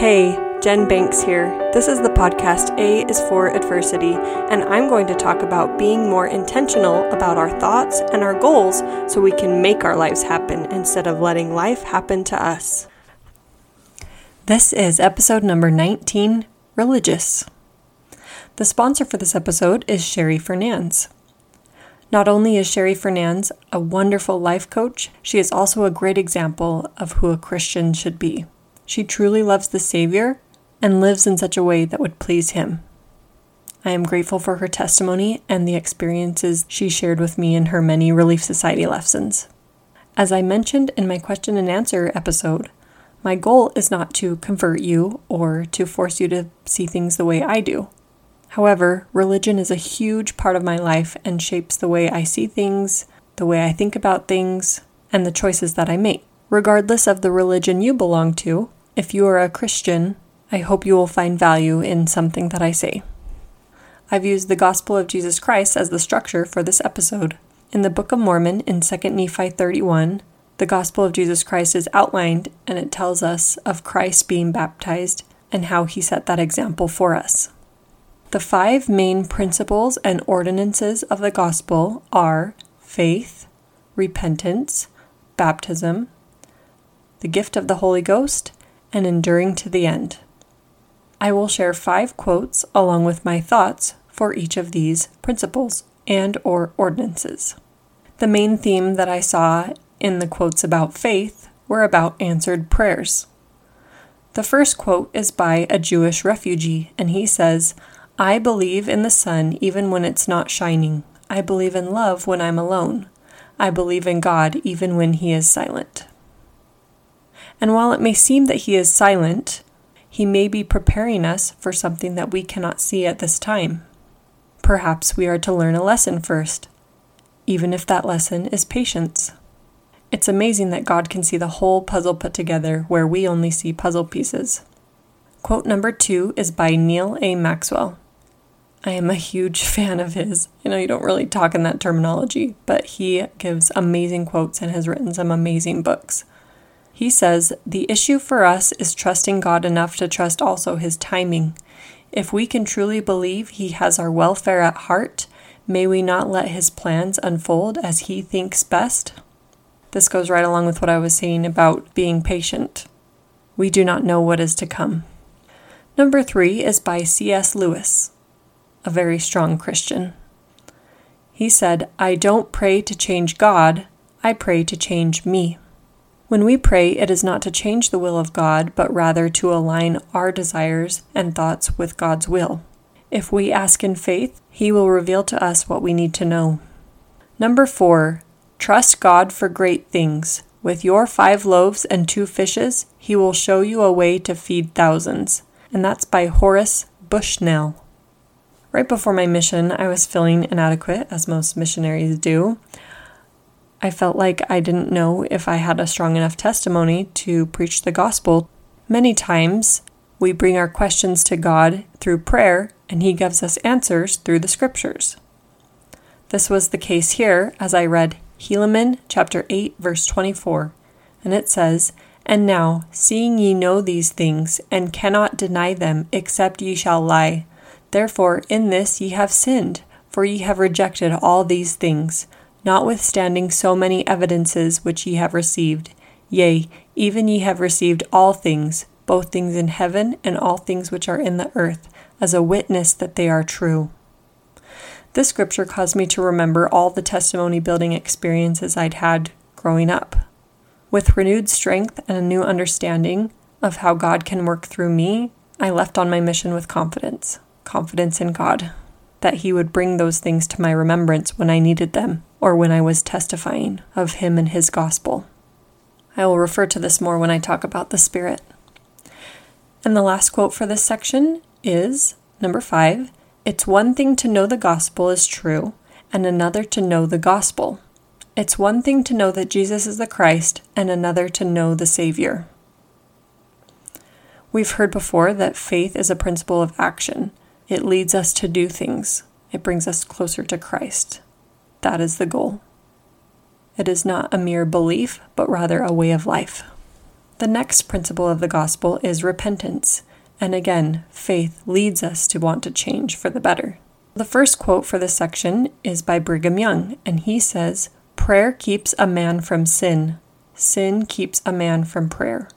Hey, Jen Banks here. This is the podcast A is for Adversity, and I'm going to talk about being more intentional about our thoughts and our goals so we can make our lives happen instead of letting life happen to us. This is episode number 19 Religious. The sponsor for this episode is Sherry Fernandes. Not only is Sherry Fernandes a wonderful life coach, she is also a great example of who a Christian should be. She truly loves the Savior and lives in such a way that would please Him. I am grateful for her testimony and the experiences she shared with me in her many Relief Society lessons. As I mentioned in my question and answer episode, my goal is not to convert you or to force you to see things the way I do. However, religion is a huge part of my life and shapes the way I see things, the way I think about things, and the choices that I make. Regardless of the religion you belong to, if you are a Christian, I hope you will find value in something that I say. I've used the Gospel of Jesus Christ as the structure for this episode. In the Book of Mormon, in 2 Nephi 31, the Gospel of Jesus Christ is outlined and it tells us of Christ being baptized and how he set that example for us. The five main principles and ordinances of the gospel are faith, repentance, baptism, the gift of the Holy Ghost, and enduring to the end. I will share five quotes along with my thoughts for each of these principles and or ordinances. The main theme that I saw in the quotes about faith were about answered prayers. The first quote is by a Jewish refugee, and he says, I believe in the sun even when it's not shining. I believe in love when I'm alone. I believe in God even when He is silent. And while it may seem that He is silent, He may be preparing us for something that we cannot see at this time. Perhaps we are to learn a lesson first, even if that lesson is patience. It's amazing that God can see the whole puzzle put together where we only see puzzle pieces. Quote number two is by Neal A. Maxwell. I am a huge fan of his. I know you don't really talk in that terminology, but he gives amazing quotes and has written some amazing books. He says, The issue for us is trusting God enough to trust also His timing. If we can truly believe He has our welfare at heart, may we not let His plans unfold as He thinks best? This goes right along with what I was saying about being patient. We do not know what is to come. Number three is by C.S. Lewis a very strong Christian. He said, I don't pray to change God, I pray to change me. When we pray, it is not to change the will of God, but rather to align our desires and thoughts with God's will. If we ask in faith, He will reveal to us what we need to know. Number four, trust God for great things. With your five loaves and two fishes, He will show you a way to feed thousands. And that's by Horace Bushnell. Right before my mission, I was feeling inadequate, as most missionaries do. I felt like I didn't know if I had a strong enough testimony to preach the gospel. Many times, we bring our questions to God through prayer, and He gives us answers through the scriptures. This was the case here as I read Helaman chapter 8, verse 24, and it says, And now, seeing ye know these things, and cannot deny them, except ye shall lie, Therefore, in this ye have sinned, for ye have rejected all these things, notwithstanding so many evidences which ye have received. Yea, even ye have received all things, both things in heaven and all things which are in the earth, as a witness that they are true. This scripture caused me to remember all the testimony building experiences I'd had growing up. With renewed strength and a new understanding of how God can work through me, I left on my mission with confidence confidence in God, that He would bring those things to my remembrance when I needed them or when I was testifying of Him and His gospel. I will refer to this more when I talk about the Spirit. And the last quote for this section is number five It's one thing to know the gospel is true, and another to know the gospel. It's one thing to know that Jesus is the Christ, and another to know the Savior. We've heard before that faith is a principle of action, it leads us to do things, it brings us closer to Christ. That is the goal. It is not a mere belief, but rather a way of life. The next principle of the gospel is repentance. And again, faith leads us to want to change for the better. The first quote for this section is by Brigham Young, and he says, Prayer keeps a man from sin, sin keeps a man from prayer.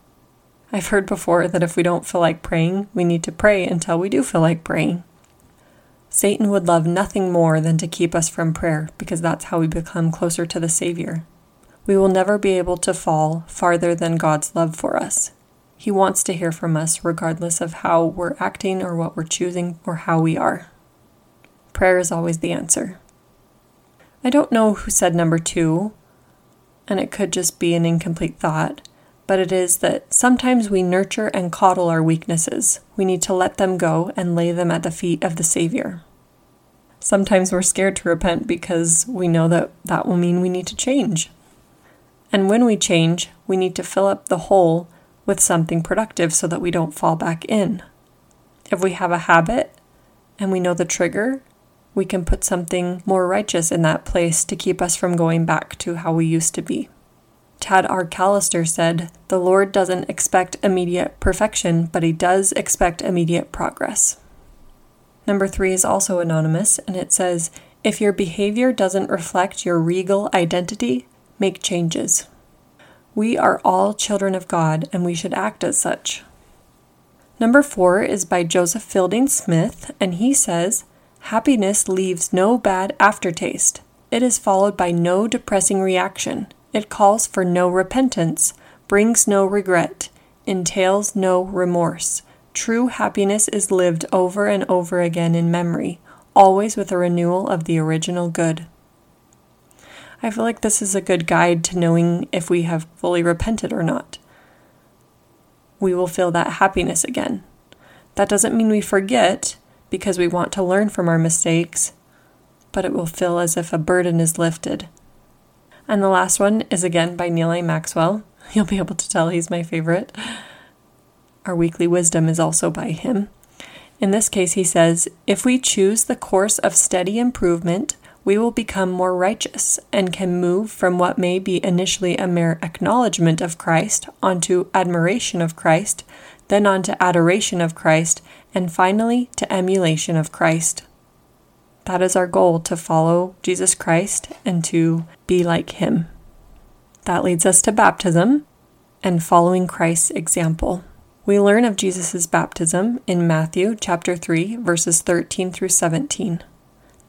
I've heard before that if we don't feel like praying, we need to pray until we do feel like praying. Satan would love nothing more than to keep us from prayer because that's how we become closer to the Savior. We will never be able to fall farther than God's love for us. He wants to hear from us regardless of how we're acting or what we're choosing or how we are. Prayer is always the answer. I don't know who said number two, and it could just be an incomplete thought but it is that sometimes we nurture and coddle our weaknesses. We need to let them go and lay them at the feet of the Savior. Sometimes we're scared to repent because we know that that will mean we need to change. And when we change, we need to fill up the hole with something productive so that we don't fall back in. If we have a habit and we know the trigger, we can put something more righteous in that place to keep us from going back to how we used to be. Tad R. Callister said, The Lord doesn't expect immediate perfection, but He does expect immediate progress. Number three is also anonymous, and it says, If your behavior doesn't reflect your regal identity, make changes. We are all children of God, and we should act as such. Number four is by Joseph Fielding Smith, and he says, Happiness leaves no bad aftertaste. It is followed by no depressing reaction. It calls for no repentance, brings no regret, entails no remorse. True happiness is lived over and over again in memory, always with a renewal of the original good. I feel like this is a good guide to knowing if we have fully repented or not. We will feel that happiness again. That doesn't mean we forget because we want to learn from our mistakes, but it will feel as if a burden is lifted and the last one is again by Neal A. Maxwell. You'll be able to tell he's my favorite. Our weekly wisdom is also by him. In this case, he says, If we choose the course of steady improvement, we will become more righteous and can move from what may be initially a mere acknowledgement of Christ onto admiration of Christ, then on to adoration of Christ, and finally to emulation of Christ. That is our goal to follow Jesus Christ and to be like him. That leads us to baptism and following Christ's example. We learn of Jesus' baptism in Matthew chapter 3 verses 13 through 17.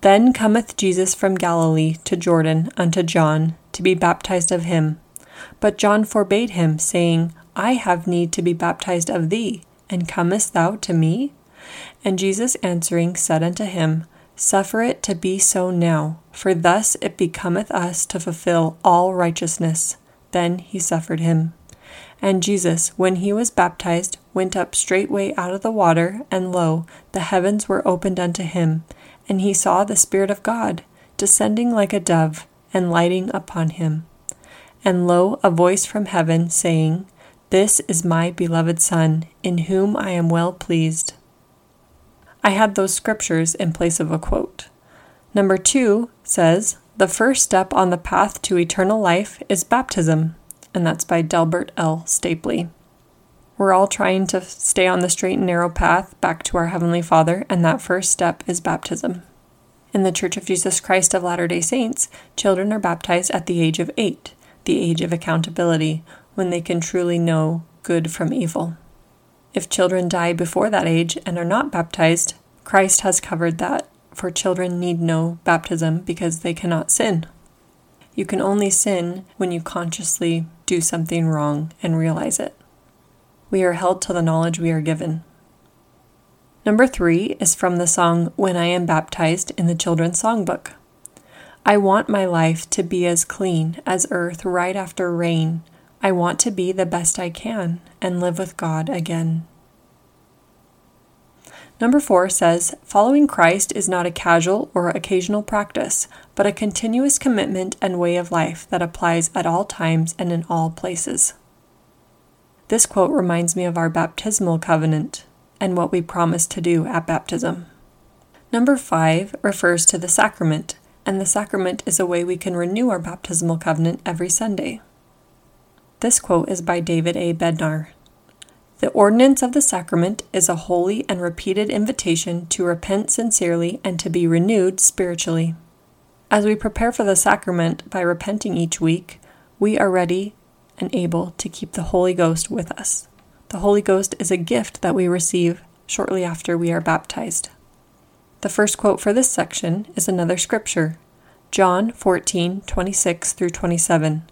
Then cometh Jesus from Galilee to Jordan unto John to be baptized of him. But John forbade him, saying, I have need to be baptized of thee, and comest thou to me? And Jesus answering said unto him, Suffer it to be so now, for thus it becometh us to fulfill all righteousness. Then he suffered him. And Jesus, when he was baptized, went up straightway out of the water, and lo, the heavens were opened unto him, and he saw the Spirit of God descending like a dove, and lighting upon him. And lo, a voice from heaven, saying, This is my beloved Son, in whom I am well pleased. I had those scriptures in place of a quote. Number two says, The first step on the path to eternal life is baptism, and that's by Delbert L. Stapley. We're all trying to stay on the straight and narrow path back to our Heavenly Father, and that first step is baptism. In the Church of Jesus Christ of Latter day Saints, children are baptized at the age of eight, the age of accountability, when they can truly know good from evil. If children die before that age and are not baptized, Christ has covered that, for children need no baptism because they cannot sin. You can only sin when you consciously do something wrong and realize it. We are held to the knowledge we are given. Number three is from the song When I Am Baptized in the Children's Songbook. I want my life to be as clean as earth right after rain, I want to be the best I can and live with God again. Number four says, Following Christ is not a casual or occasional practice, but a continuous commitment and way of life that applies at all times and in all places. This quote reminds me of our baptismal covenant and what we promise to do at baptism. Number five refers to the sacrament, and the sacrament is a way we can renew our baptismal covenant every Sunday. This quote is by David A. Bednar. The ordinance of the sacrament is a holy and repeated invitation to repent sincerely and to be renewed spiritually. As we prepare for the sacrament by repenting each week, we are ready and able to keep the Holy Ghost with us. The Holy Ghost is a gift that we receive shortly after we are baptized. The first quote for this section is another scripture John 14 26 through 27.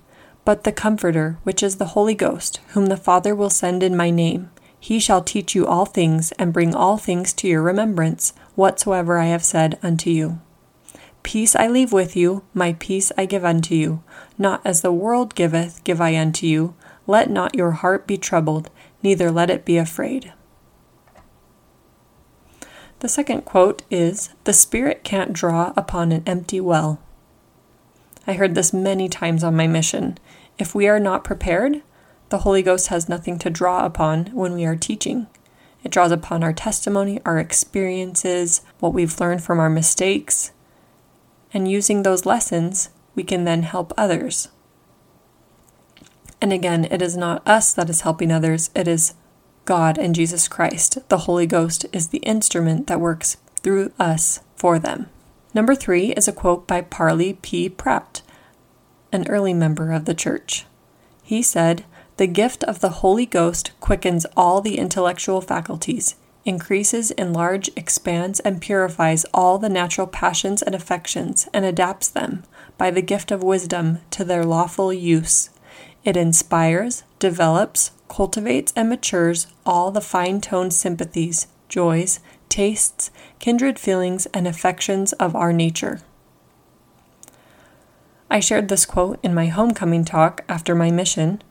But the Comforter, which is the Holy Ghost, whom the Father will send in my name, he shall teach you all things, and bring all things to your remembrance, whatsoever I have said unto you. Peace I leave with you, my peace I give unto you. Not as the world giveth, give I unto you. Let not your heart be troubled, neither let it be afraid. The second quote is The Spirit can't draw upon an empty well. I heard this many times on my mission. If we are not prepared, the Holy Ghost has nothing to draw upon when we are teaching. It draws upon our testimony, our experiences, what we've learned from our mistakes, and using those lessons, we can then help others. And again, it is not us that is helping others, it is God and Jesus Christ. The Holy Ghost is the instrument that works through us for them. Number three is a quote by Parley P. Pratt, an early member of the church. He said, The gift of the Holy Ghost quickens all the intellectual faculties, increases, enlarges, expands, and purifies all the natural passions and affections, and adapts them, by the gift of wisdom, to their lawful use. It inspires, develops, cultivates, and matures all the fine toned sympathies, joys, tastes, kindred feelings, and affections of our nature. I shared this quote in my homecoming talk after my mission,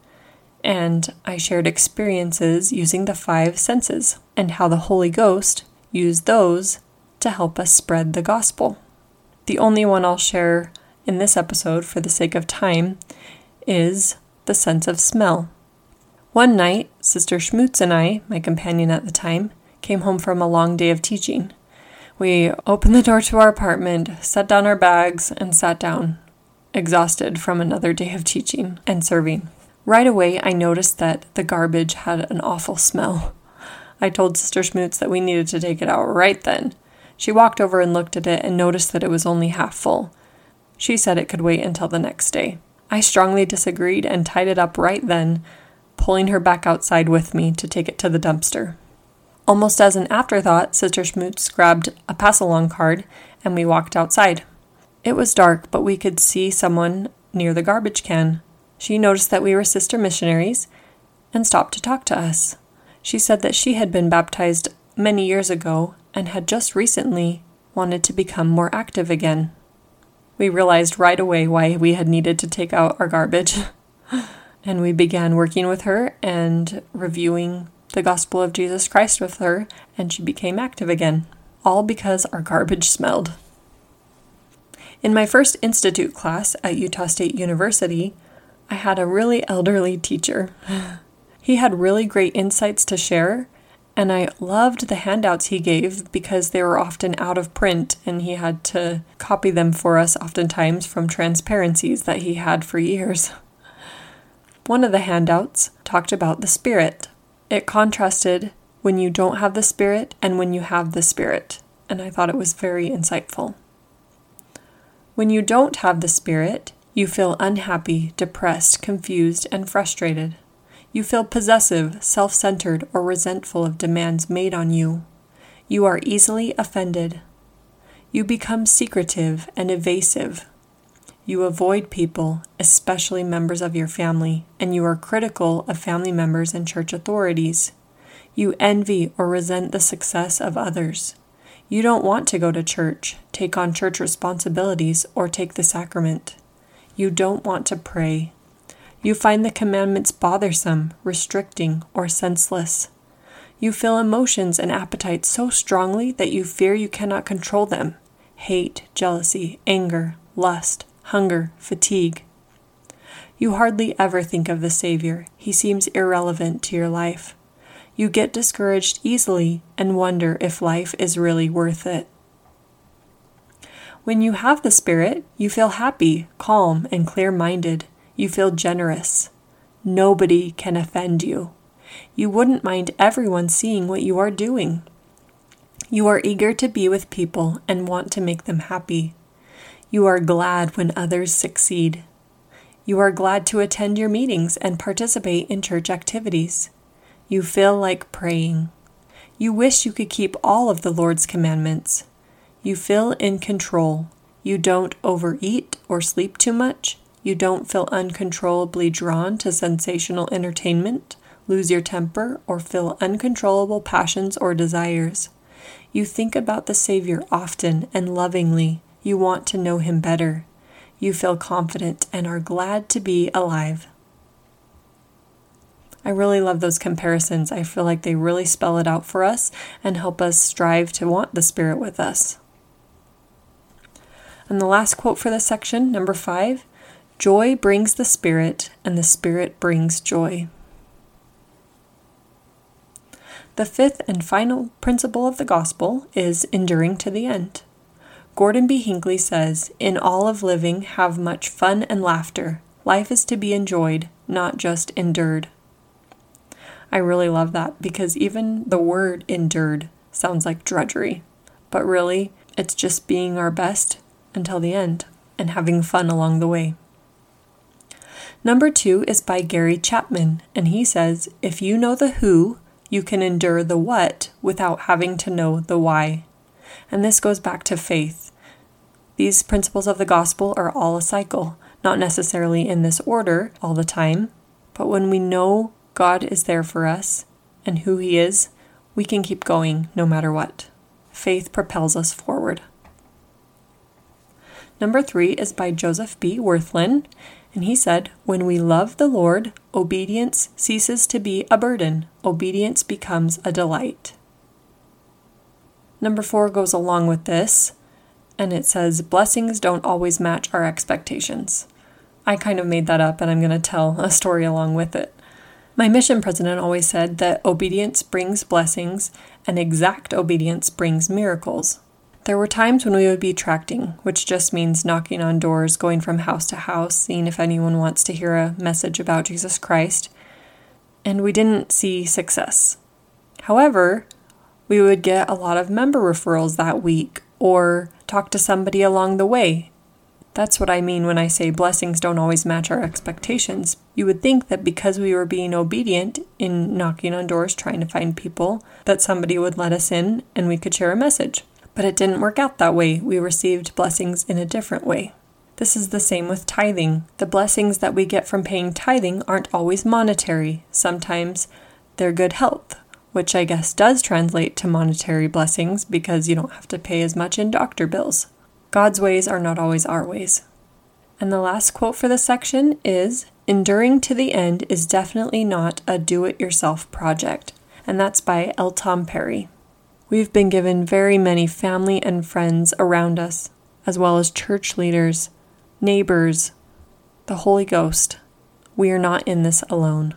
and I shared experiences using the five senses and how the Holy Ghost used those to help us spread the gospel. The only one I'll share in this episode for the sake of time is the sense of smell. One night, Sister Schmutz and I, my companion at the time, came home from a long day of teaching. We opened the door to our apartment, set down our bags, and sat down, exhausted from another day of teaching and serving. Right away, I noticed that the garbage had an awful smell. I told Sister Schmutz that we needed to take it out right then. She walked over and looked at it and noticed that it was only half full. She said it could wait until the next day. I strongly disagreed and tied it up right then, pulling her back outside with me to take it to the dumpster. Almost as an afterthought, Sister Schmutz grabbed a pass along card and we walked outside. It was dark, but we could see someone near the garbage can. She noticed that we were sister missionaries and stopped to talk to us. She said that she had been baptized many years ago and had just recently wanted to become more active again. We realized right away why we had needed to take out our garbage. and we began working with her and reviewing the gospel of Jesus Christ with her, and she became active again, all because our garbage smelled. In my first institute class at Utah State University, I had a really elderly teacher. He had really great insights to share, and I loved the handouts he gave because they were often out of print and he had to copy them for us oftentimes from transparencies that he had for years. One of the handouts talked about the Spirit. It contrasted when you don't have the Spirit and when you have the Spirit, and I thought it was very insightful. When you don't have the Spirit, you feel unhappy, depressed, confused, and frustrated. You feel possessive, self centered, or resentful of demands made on you. You are easily offended. You become secretive and evasive. You avoid people, especially members of your family, and you are critical of family members and church authorities. You envy or resent the success of others. You don't want to go to church, take on church responsibilities, or take the sacrament. You don't want to pray. You find the commandments bothersome, restricting, or senseless. You feel emotions and appetites so strongly that you fear you cannot control them hate, jealousy, anger, lust, hunger, fatigue. You hardly ever think of the Savior. He seems irrelevant to your life. You get discouraged easily and wonder if life is really worth it. When you have the Spirit, you feel happy, calm, and clear minded. You feel generous. Nobody can offend you. You wouldn't mind everyone seeing what you are doing. You are eager to be with people and want to make them happy. You are glad when others succeed. You are glad to attend your meetings and participate in church activities. You feel like praying. You wish you could keep all of the Lord's commandments. You feel in control. You don't overeat or sleep too much. You don't feel uncontrollably drawn to sensational entertainment, lose your temper, or feel uncontrollable passions or desires. You think about the Savior often and lovingly. You want to know Him better. You feel confident and are glad to be alive. I really love those comparisons. I feel like they really spell it out for us and help us strive to want the Spirit with us. And the last quote for this section, number five Joy brings the Spirit, and the Spirit brings joy. The fifth and final principle of the gospel is enduring to the end. Gordon B. Hinckley says, In all of living, have much fun and laughter. Life is to be enjoyed, not just endured. I really love that because even the word endured sounds like drudgery, but really, it's just being our best until the end and having fun along the way. Number two is by Gary Chapman, and he says, If you know the who, you can endure the what without having to know the why. And this goes back to faith. These principles of the gospel are all a cycle, not necessarily in this order all the time, but when we know God is there for us and who He is, we can keep going no matter what. Faith propels us forward. Number three is by Joseph B. Wirthlin, and he said, When we love the Lord, obedience ceases to be a burden, obedience becomes a delight. Number four goes along with this, and it says, Blessings don't always match our expectations. I kind of made that up, and I'm going to tell a story along with it. My mission president always said that obedience brings blessings, and exact obedience brings miracles. There were times when we would be tracting, which just means knocking on doors, going from house to house, seeing if anyone wants to hear a message about Jesus Christ, and we didn't see success. However, we would get a lot of member referrals that week or talk to somebody along the way. That's what I mean when I say blessings don't always match our expectations. You would think that because we were being obedient in knocking on doors trying to find people, that somebody would let us in and we could share a message. But it didn't work out that way. We received blessings in a different way. This is the same with tithing. The blessings that we get from paying tithing aren't always monetary. Sometimes they're good health, which I guess does translate to monetary blessings because you don't have to pay as much in doctor bills. God's ways are not always our ways. And the last quote for this section is Enduring to the end is definitely not a do it yourself project. And that's by L. Tom Perry. We've been given very many family and friends around us, as well as church leaders, neighbors, the Holy Ghost. We are not in this alone.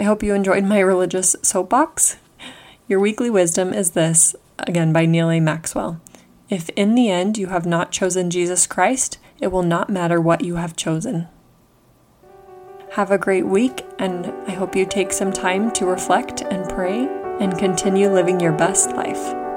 I hope you enjoyed my religious soapbox. Your weekly wisdom is this, again by Neal A. Maxwell. If in the end you have not chosen Jesus Christ, it will not matter what you have chosen. Have a great week, and I hope you take some time to reflect and pray and continue living your best life.